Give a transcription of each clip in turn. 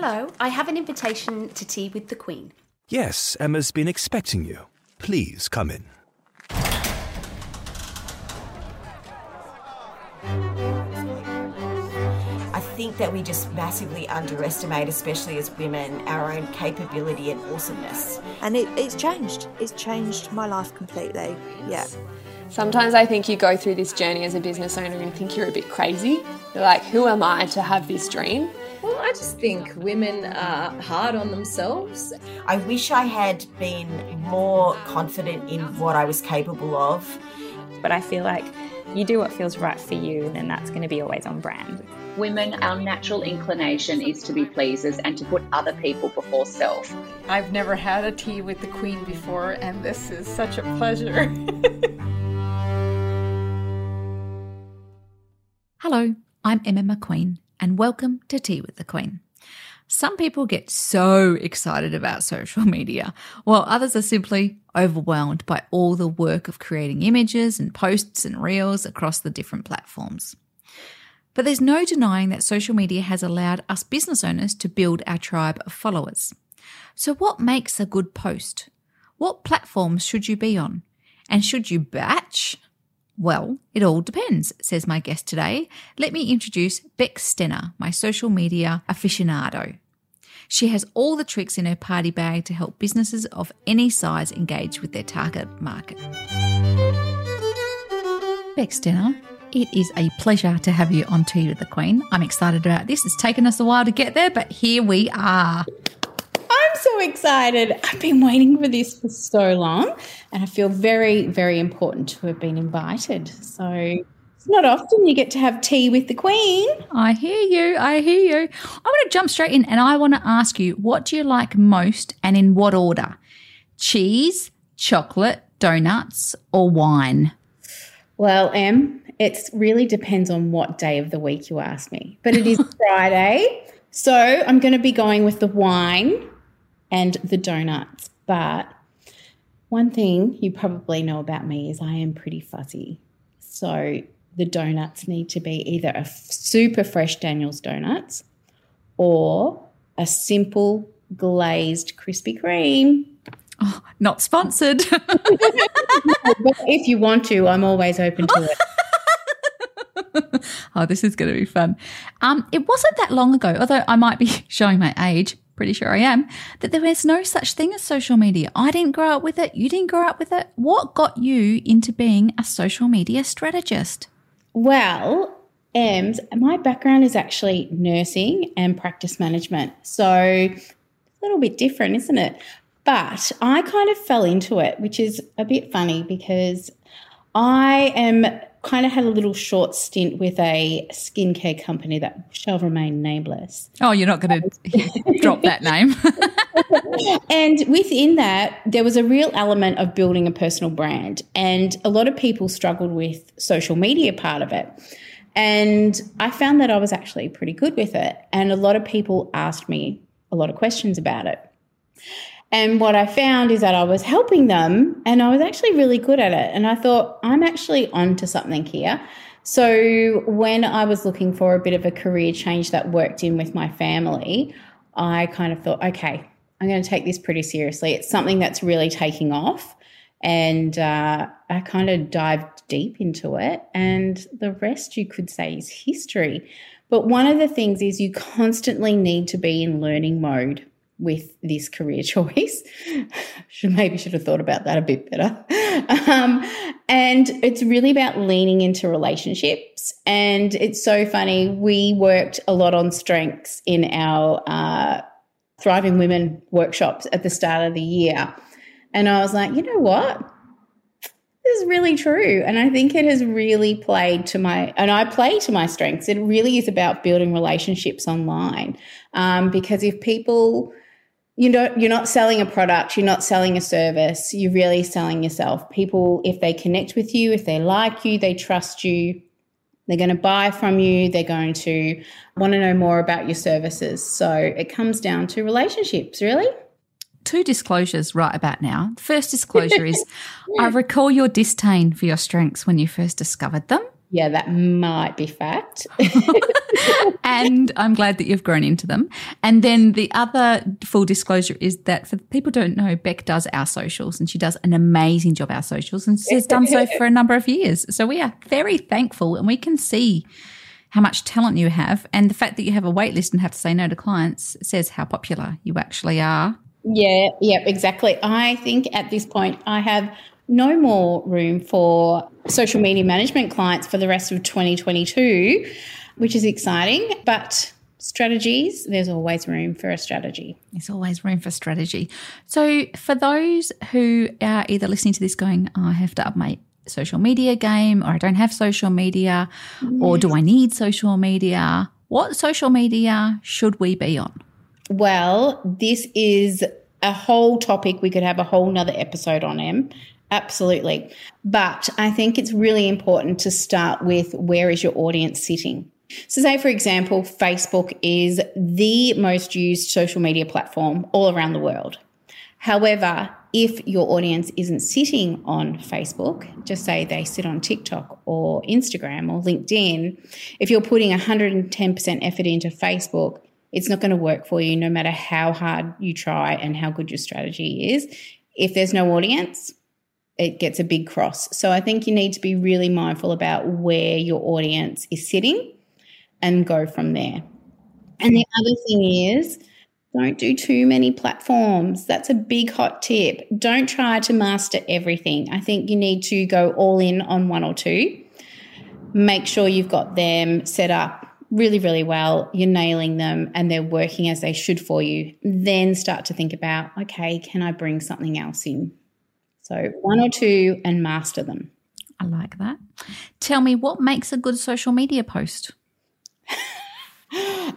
Hello, I have an invitation to tea with the Queen. Yes, Emma's been expecting you. Please come in. I think that we just massively underestimate, especially as women, our own capability and awesomeness. And it, it's changed. It's changed my life completely. Yeah. Sometimes I think you go through this journey as a business owner and think you're a bit crazy. You're like, who am I to have this dream? Well, I just think women are hard on themselves. I wish I had been more confident in what I was capable of. But I feel like you do what feels right for you, then that's going to be always on brand. Women, our natural inclination is to be pleasers and to put other people before self. I've never had a tea with the Queen before, and this is such a pleasure. Hello, I'm Emma McQueen, and welcome to Tea with the Queen. Some people get so excited about social media, while others are simply overwhelmed by all the work of creating images and posts and reels across the different platforms. But there's no denying that social media has allowed us business owners to build our tribe of followers. So, what makes a good post? What platforms should you be on? And should you batch? Well, it all depends, says my guest today. Let me introduce Bec Stenner, my social media aficionado. She has all the tricks in her party bag to help businesses of any size engage with their target market. Bec Stenner, it is a pleasure to have you on Tea with the Queen. I'm excited about this. It's taken us a while to get there, but here we are. So excited. I've been waiting for this for so long, and I feel very, very important to have been invited. So it's not often you get to have tea with the Queen. I hear you. I hear you. I want to jump straight in and I want to ask you what do you like most and in what order? Cheese, chocolate, donuts, or wine? Well, Em, it really depends on what day of the week you ask me. But it is Friday. So I'm going to be going with the wine and the donuts. But one thing you probably know about me is I am pretty fussy. So the donuts need to be either a super fresh Daniel's donuts or a simple glazed Krispy Kreme. Oh, not sponsored. if you want to, I'm always open to it. oh, this is going to be fun. Um, it wasn't that long ago, although I might be showing my age, pretty sure I am, that there was no such thing as social media. I didn't grow up with it. You didn't grow up with it. What got you into being a social media strategist? Well, Ems, my background is actually nursing and practice management. So a little bit different, isn't it? But I kind of fell into it, which is a bit funny because I am kind of had a little short stint with a skincare company that shall remain nameless. Oh, you're not going to drop that name. and within that, there was a real element of building a personal brand. And a lot of people struggled with social media part of it. And I found that I was actually pretty good with it. And a lot of people asked me a lot of questions about it. And what I found is that I was helping them and I was actually really good at it. And I thought, I'm actually onto something here. So when I was looking for a bit of a career change that worked in with my family, I kind of thought, okay, I'm going to take this pretty seriously. It's something that's really taking off. And uh, I kind of dived deep into it. And the rest, you could say, is history. But one of the things is you constantly need to be in learning mode with this career choice. should maybe should have thought about that a bit better. Um, and it's really about leaning into relationships. And it's so funny. We worked a lot on strengths in our uh, Thriving Women workshops at the start of the year. And I was like, you know what? This is really true. And I think it has really played to my, and I play to my strengths. It really is about building relationships online. Um, because if people, you know, you're not selling a product, you're not selling a service, you're really selling yourself. People, if they connect with you, if they like you, they trust you, they're going to buy from you, they're going to want to know more about your services. So it comes down to relationships, really. Two disclosures right about now. First disclosure is I recall your disdain for your strengths when you first discovered them. Yeah, that might be fact. and I'm glad that you've grown into them. And then the other full disclosure is that for people who don't know, Bec does our socials and she does an amazing job our socials and she's done so for a number of years. So we are very thankful and we can see how much talent you have. And the fact that you have a wait list and have to say no to clients says how popular you actually are. Yeah, yeah, exactly. I think at this point I have no more room for social media management clients for the rest of 2022 which is exciting. But strategies, there's always room for a strategy. There's always room for strategy. So, for those who are either listening to this going, oh, I have to up my social media game, or I don't have social media, or do I need social media? What social media should we be on? Well, this is a whole topic. We could have a whole nother episode on them. Absolutely. But I think it's really important to start with where is your audience sitting? So, say for example, Facebook is the most used social media platform all around the world. However, if your audience isn't sitting on Facebook, just say they sit on TikTok or Instagram or LinkedIn, if you're putting 110% effort into Facebook, it's not going to work for you no matter how hard you try and how good your strategy is. If there's no audience, it gets a big cross. So I think you need to be really mindful about where your audience is sitting and go from there. And the other thing is, don't do too many platforms. That's a big hot tip. Don't try to master everything. I think you need to go all in on one or two. Make sure you've got them set up really, really well. You're nailing them and they're working as they should for you. Then start to think about okay, can I bring something else in? So, one or two and master them. I like that. Tell me what makes a good social media post?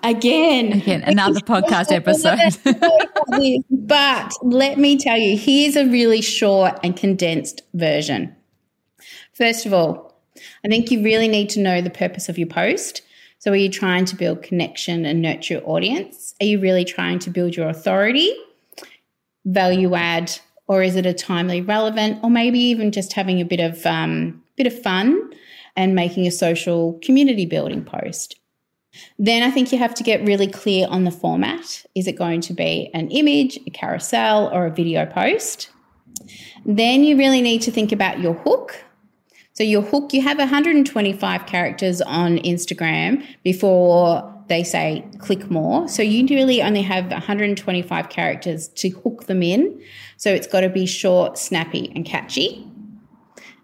Again, again, another podcast episode. but let me tell you, here's a really short and condensed version. First of all, I think you really need to know the purpose of your post. So, are you trying to build connection and nurture your audience? Are you really trying to build your authority, value add, or is it a timely relevant, or maybe even just having a bit of um, bit of fun and making a social community building post? Then I think you have to get really clear on the format. Is it going to be an image, a carousel, or a video post? Then you really need to think about your hook. So, your hook, you have 125 characters on Instagram before they say click more. So, you really only have 125 characters to hook them in. So, it's got to be short, snappy, and catchy.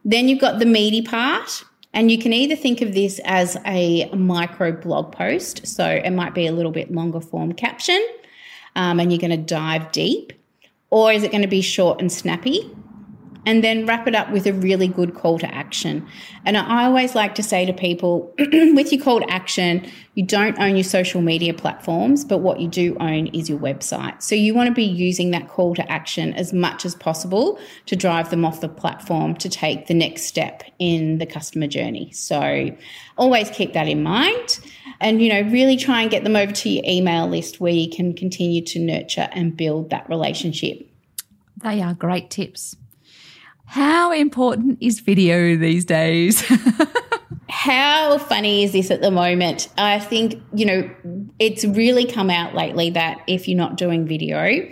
Then you've got the meaty part. And you can either think of this as a micro blog post, so it might be a little bit longer form caption, um, and you're going to dive deep, or is it going to be short and snappy? And then wrap it up with a really good call to action. And I always like to say to people with your call to action, you don't own your social media platforms, but what you do own is your website. So you want to be using that call to action as much as possible to drive them off the platform to take the next step in the customer journey. So always keep that in mind and you know really try and get them over to your email list where you can continue to nurture and build that relationship. They are great tips. How important is video these days? How funny is this at the moment? I think, you know, it's really come out lately that if you're not doing video,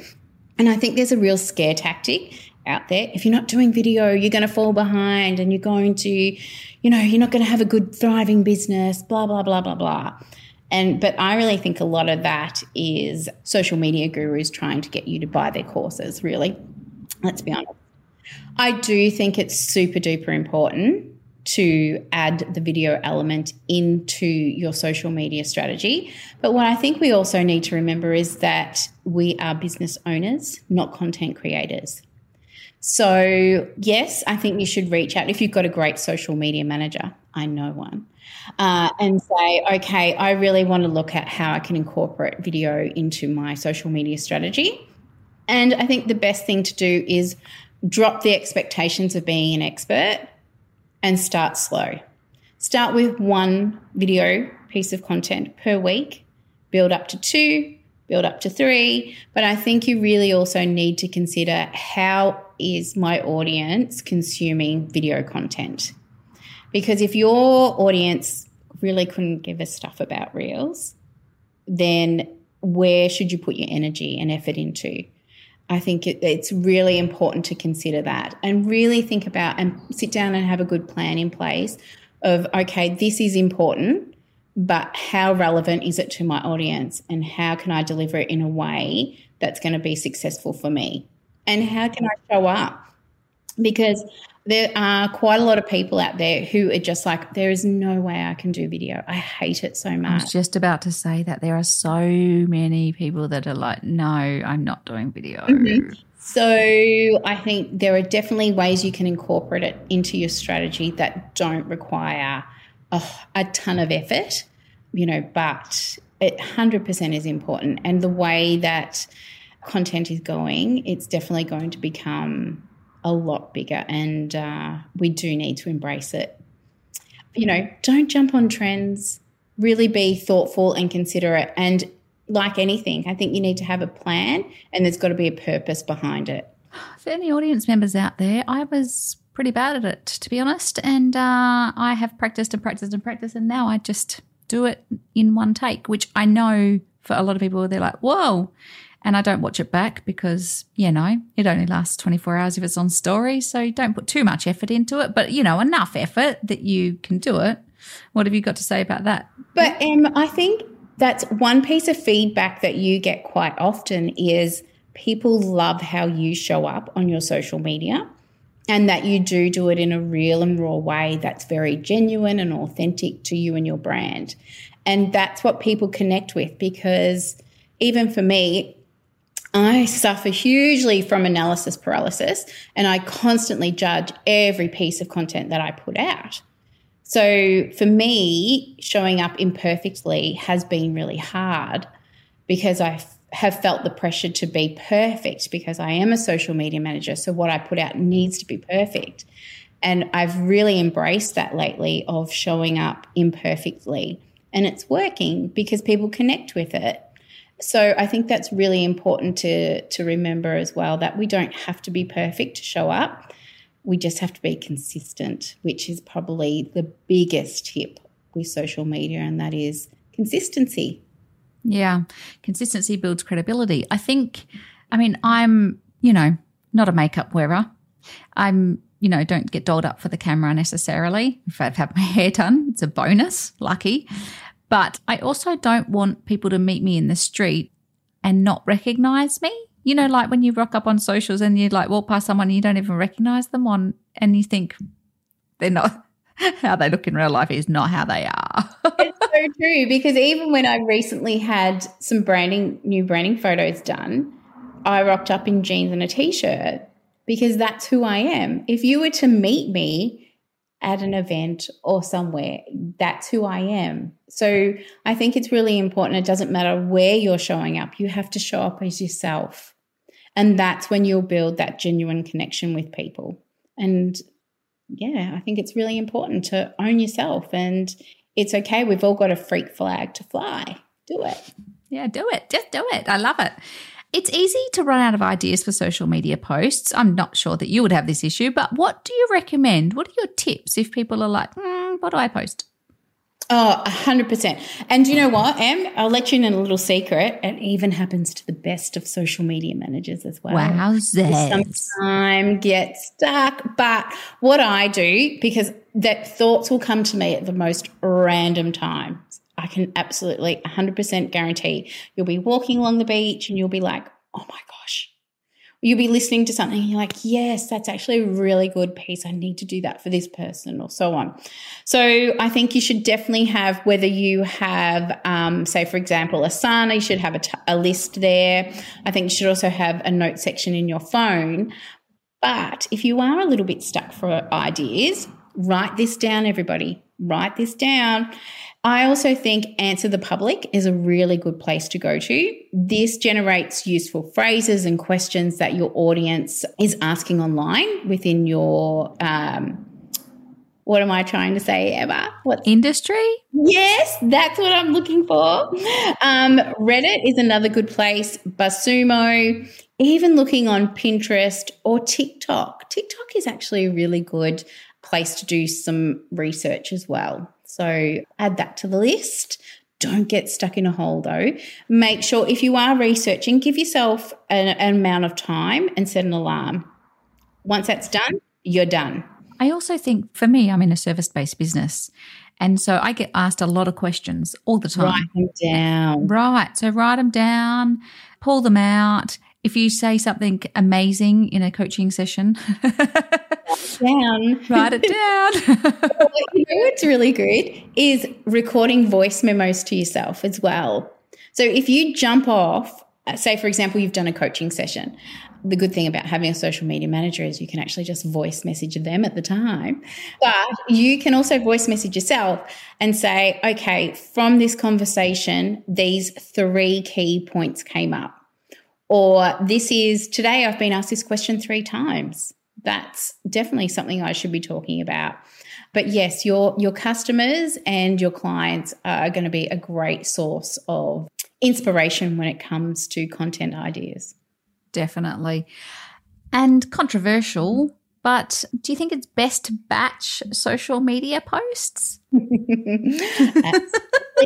and I think there's a real scare tactic out there. If you're not doing video, you're going to fall behind and you're going to, you know, you're not going to have a good thriving business, blah, blah, blah, blah, blah. And but I really think a lot of that is social media gurus trying to get you to buy their courses, really. Let's be honest. I do think it's super duper important to add the video element into your social media strategy. But what I think we also need to remember is that we are business owners, not content creators. So, yes, I think you should reach out if you've got a great social media manager. I know one. Uh, and say, okay, I really want to look at how I can incorporate video into my social media strategy. And I think the best thing to do is drop the expectations of being an expert and start slow. Start with one video piece of content per week, build up to two, build up to three. But I think you really also need to consider how is my audience consuming video content? Because if your audience really couldn't give a stuff about reels, then where should you put your energy and effort into? I think it, it's really important to consider that and really think about and sit down and have a good plan in place of, okay, this is important, but how relevant is it to my audience and how can I deliver it in a way that's going to be successful for me? And how can I show up? Because there are quite a lot of people out there who are just like, there is no way I can do video. I hate it so much. I was just about to say that there are so many people that are like, no, I'm not doing video. Mm-hmm. So I think there are definitely ways you can incorporate it into your strategy that don't require a, a ton of effort, you know, but it 100% is important. And the way that content is going, it's definitely going to become a lot bigger, and uh, we do need to embrace it. You know, don't jump on trends. Really be thoughtful and considerate. And like anything, I think you need to have a plan, and there's got to be a purpose behind it. For any audience members out there, I was pretty bad at it, to be honest. And uh, I have practiced and practiced and practiced, and now I just do it in one take, which I know for a lot of people, they're like, whoa, and I don't watch it back because, you know, it only lasts 24 hours if it's on story. So don't put too much effort into it, but, you know, enough effort that you can do it. What have you got to say about that? But um, I think that's one piece of feedback that you get quite often is people love how you show up on your social media and that you do do it in a real and raw way that's very genuine and authentic to you and your brand. And that's what people connect with because even for me, I suffer hugely from analysis paralysis and I constantly judge every piece of content that I put out. So for me, showing up imperfectly has been really hard because I have felt the pressure to be perfect because I am a social media manager. So what I put out needs to be perfect. And I've really embraced that lately of showing up imperfectly. And it's working because people connect with it. So I think that's really important to to remember as well that we don't have to be perfect to show up. We just have to be consistent, which is probably the biggest tip with social media and that is consistency. Yeah, consistency builds credibility. I think I mean I'm, you know, not a makeup wearer. I'm you know, don't get dolled up for the camera necessarily. If I've had my hair done, it's a bonus, lucky. But I also don't want people to meet me in the street and not recognize me. You know, like when you rock up on socials and you like walk past someone and you don't even recognize them on, and you think they're not how they look in real life is not how they are. it's so true because even when I recently had some branding, new branding photos done, I rocked up in jeans and a t shirt because that's who I am. If you were to meet me at an event or somewhere. That's who I am. So I think it's really important. It doesn't matter where you're showing up, you have to show up as yourself. And that's when you'll build that genuine connection with people. And yeah, I think it's really important to own yourself. And it's okay. We've all got a freak flag to fly. Do it. Yeah, do it. Just do it. I love it. It's easy to run out of ideas for social media posts. I'm not sure that you would have this issue, but what do you recommend? What are your tips if people are like, mm, what do I post? Oh, 100%. And you know what, Em? I'll let you in a little secret. It even happens to the best of social media managers as well. Wow, Sometimes get stuck. But what I do, because that thoughts will come to me at the most random times. I can absolutely 100% guarantee you'll be walking along the beach and you'll be like, oh my gosh. You'll be listening to something and you're like, yes, that's actually a really good piece. I need to do that for this person or so on. So I think you should definitely have, whether you have, um, say, for example, Asana, you should have a, t- a list there. I think you should also have a note section in your phone. But if you are a little bit stuck for ideas, write this down, everybody. Write this down I also think Answer the Public is a really good place to go to. This generates useful phrases and questions that your audience is asking online within your. Um, what am I trying to say, Emma? What industry? Yes, that's what I'm looking for. Um, Reddit is another good place. BuzzSumo, even looking on Pinterest or TikTok. TikTok is actually a really good place to do some research as well. So add that to the list. Don't get stuck in a hole though. Make sure if you are researching, give yourself an, an amount of time and set an alarm. Once that's done, you're done. I also think for me, I'm in a service based business. And so I get asked a lot of questions all the time. Write them down. Right. So write them down, pull them out. If you say something amazing in a coaching session, down. write it down. you know what's really good is recording voice memos to yourself as well. So if you jump off, uh, say for example, you've done a coaching session. The good thing about having a social media manager is you can actually just voice message them at the time. But you can also voice message yourself and say, okay, from this conversation, these three key points came up. Or this is today I've been asked this question three times. That's definitely something I should be talking about. But yes, your your customers and your clients are going to be a great source of inspiration when it comes to content ideas. Definitely. And controversial, but do you think it's best to batch social media posts?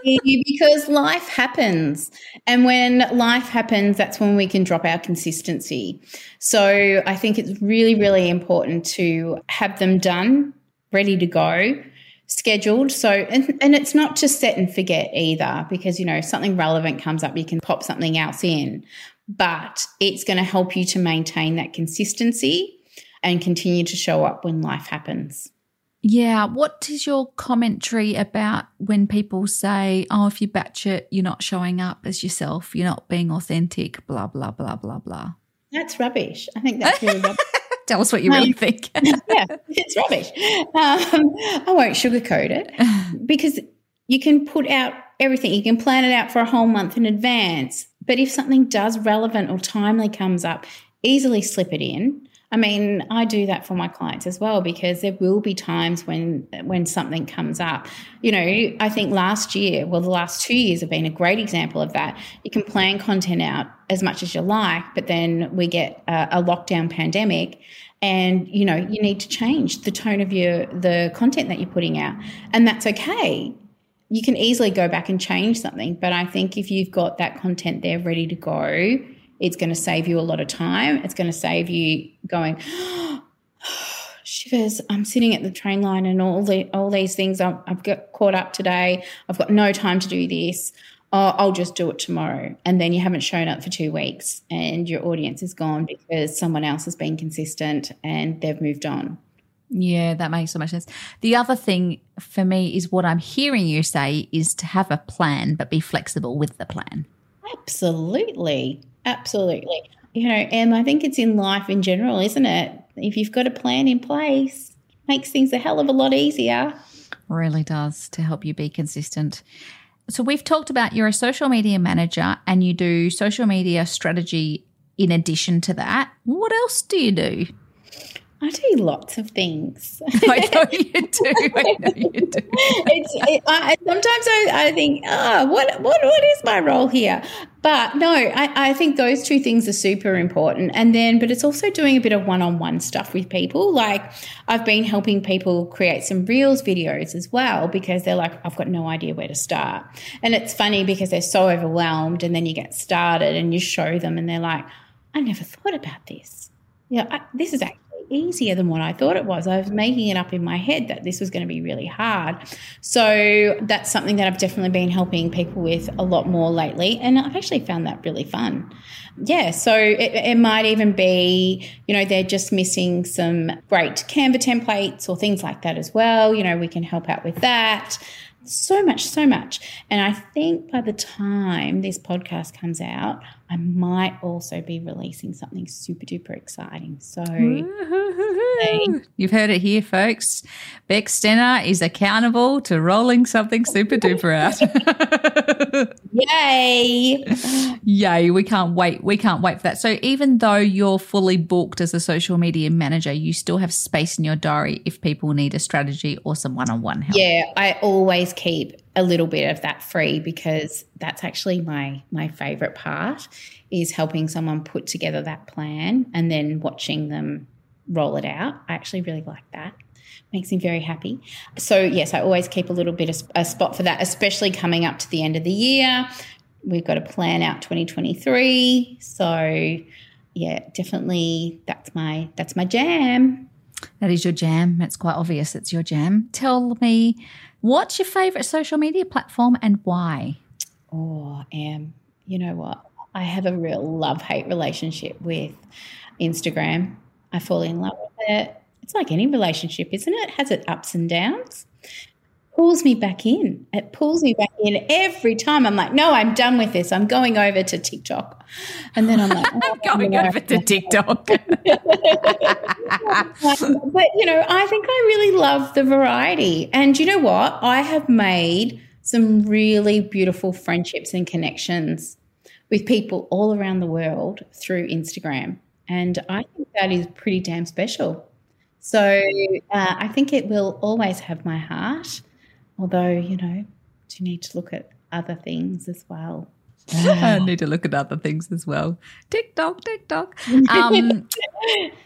Because life happens. And when life happens, that's when we can drop our consistency. So I think it's really, really important to have them done, ready to go, scheduled. So, and, and it's not just set and forget either, because, you know, if something relevant comes up, you can pop something else in. But it's going to help you to maintain that consistency and continue to show up when life happens. Yeah. What is your commentary about when people say, oh, if you batch it, you're not showing up as yourself, you're not being authentic, blah, blah, blah, blah, blah? That's rubbish. I think that's really rubbish. Tell us what you really um, think. yeah, it's rubbish. Um, I won't sugarcoat it because you can put out everything. You can plan it out for a whole month in advance. But if something does relevant or timely comes up, easily slip it in. I mean, I do that for my clients as well because there will be times when when something comes up. You know, I think last year, well, the last two years have been a great example of that. You can plan content out as much as you like, but then we get a, a lockdown pandemic, and you know you need to change the tone of your the content that you're putting out, and that's okay. You can easily go back and change something, but I think if you've got that content there ready to go it's going to save you a lot of time. It's going to save you going, shivers. I'm sitting at the train line and all the all these things. I've, I've got caught up today. I've got no time to do this. Oh, I'll just do it tomorrow. And then you haven't shown up for two weeks and your audience is gone because someone else has been consistent and they've moved on. Yeah, that makes so much sense. The other thing for me is what I'm hearing you say is to have a plan, but be flexible with the plan. Absolutely. Absolutely. You know, and I think it's in life in general, isn't it? If you've got a plan in place, makes things a hell of a lot easier. Really does to help you be consistent. So we've talked about you're a social media manager and you do social media strategy in addition to that. What else do you do? I do lots of things. I know you do. I know you do. it's, it, I, sometimes I, I think, oh, what, what, what is my role here? But no, I, I think those two things are super important. And then, but it's also doing a bit of one on one stuff with people. Like I've been helping people create some Reels videos as well because they're like, I've got no idea where to start. And it's funny because they're so overwhelmed. And then you get started and you show them and they're like, I never thought about this. Yeah, know, this is actually easier than what I thought it was. I was making it up in my head that this was going to be really hard. So that's something that I've definitely been helping people with a lot more lately. And I've actually found that really fun. Yeah, so it, it might even be, you know, they're just missing some great Canva templates or things like that as well. You know, we can help out with that so much, so much. And I think by the time this podcast comes out, I might also be releasing something super duper exciting. So you've heard it here, folks. Bec Stenner is accountable to rolling something super duper out. Yay! Yay! We can't wait. We can't wait for that. So even though you're fully booked as a social media manager, you still have space in your diary if people need a strategy or some one-on-one help. Yeah, I always keep a little bit of that free because that's actually my my favorite part is helping someone put together that plan and then watching them roll it out. I actually really like that. makes me very happy. So, yes, I always keep a little bit of a spot for that, especially coming up to the end of the year. We've got to plan out 2023. So, yeah, definitely that's my that's my jam. That is your jam. It's quite obvious it's your jam. Tell me, what's your favorite social media platform and why? Oh, Am, you know what? I have a real love hate relationship with Instagram. I fall in love with it. It's like any relationship, isn't it? it has its ups and downs. Pulls me back in. It pulls me back in every time. I'm like, no, I'm done with this. I'm going over to TikTok. And then I'm like, oh, I'm going over to TikTok. But, you know, I think I really love the variety. And you know what? I have made some really beautiful friendships and connections with people all around the world through Instagram. And I think that is pretty damn special. So uh, I think it will always have my heart, although, you know, you need to look at other things as well. I need to look at other things as well. TikTok, TikTok. Um,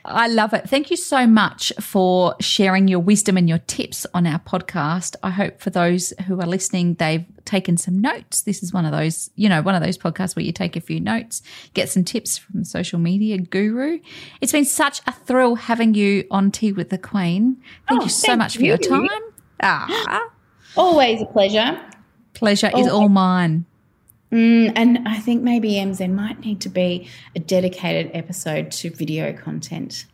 I love it. Thank you so much for sharing your wisdom and your tips on our podcast. I hope for those who are listening, they've taken some notes. This is one of those, you know, one of those podcasts where you take a few notes, get some tips from social media guru. It's been such a thrill having you on Tea with the Queen. Thank Oh, you so thank much for your time. Ah, Always a pleasure. pleasure is all mine. Mm, and I think maybe Ems, there might need to be a dedicated episode to video content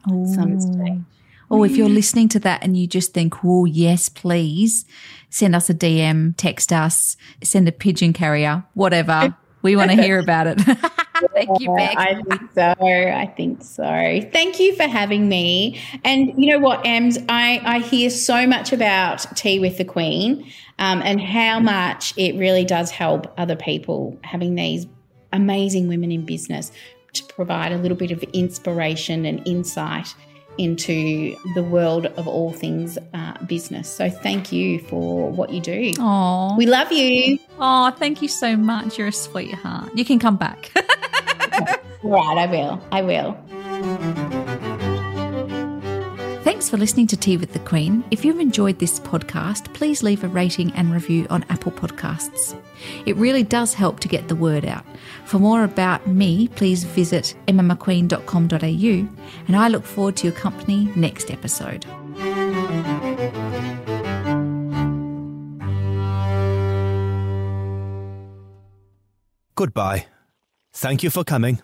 stage. Or if you're listening to that and you just think, oh, yes, please send us a DM, text us, send a pigeon carrier, whatever. We want to hear about it. Thank you, Bec. I think so. I think so. Thank you for having me. And you know what, Ems, I, I hear so much about Tea with the Queen um, and how much it really does help other people having these amazing women in business to provide a little bit of inspiration and insight into the world of all things uh, business. So thank you for what you do. Oh, We love you. oh, thank you so much. You're a sweetheart. You can come back. All right, I will. I will. Thanks for listening to Tea with the Queen. If you've enjoyed this podcast, please leave a rating and review on Apple Podcasts. It really does help to get the word out. For more about me, please visit emmamcqueen.com.au and I look forward to your company next episode. Goodbye. Thank you for coming.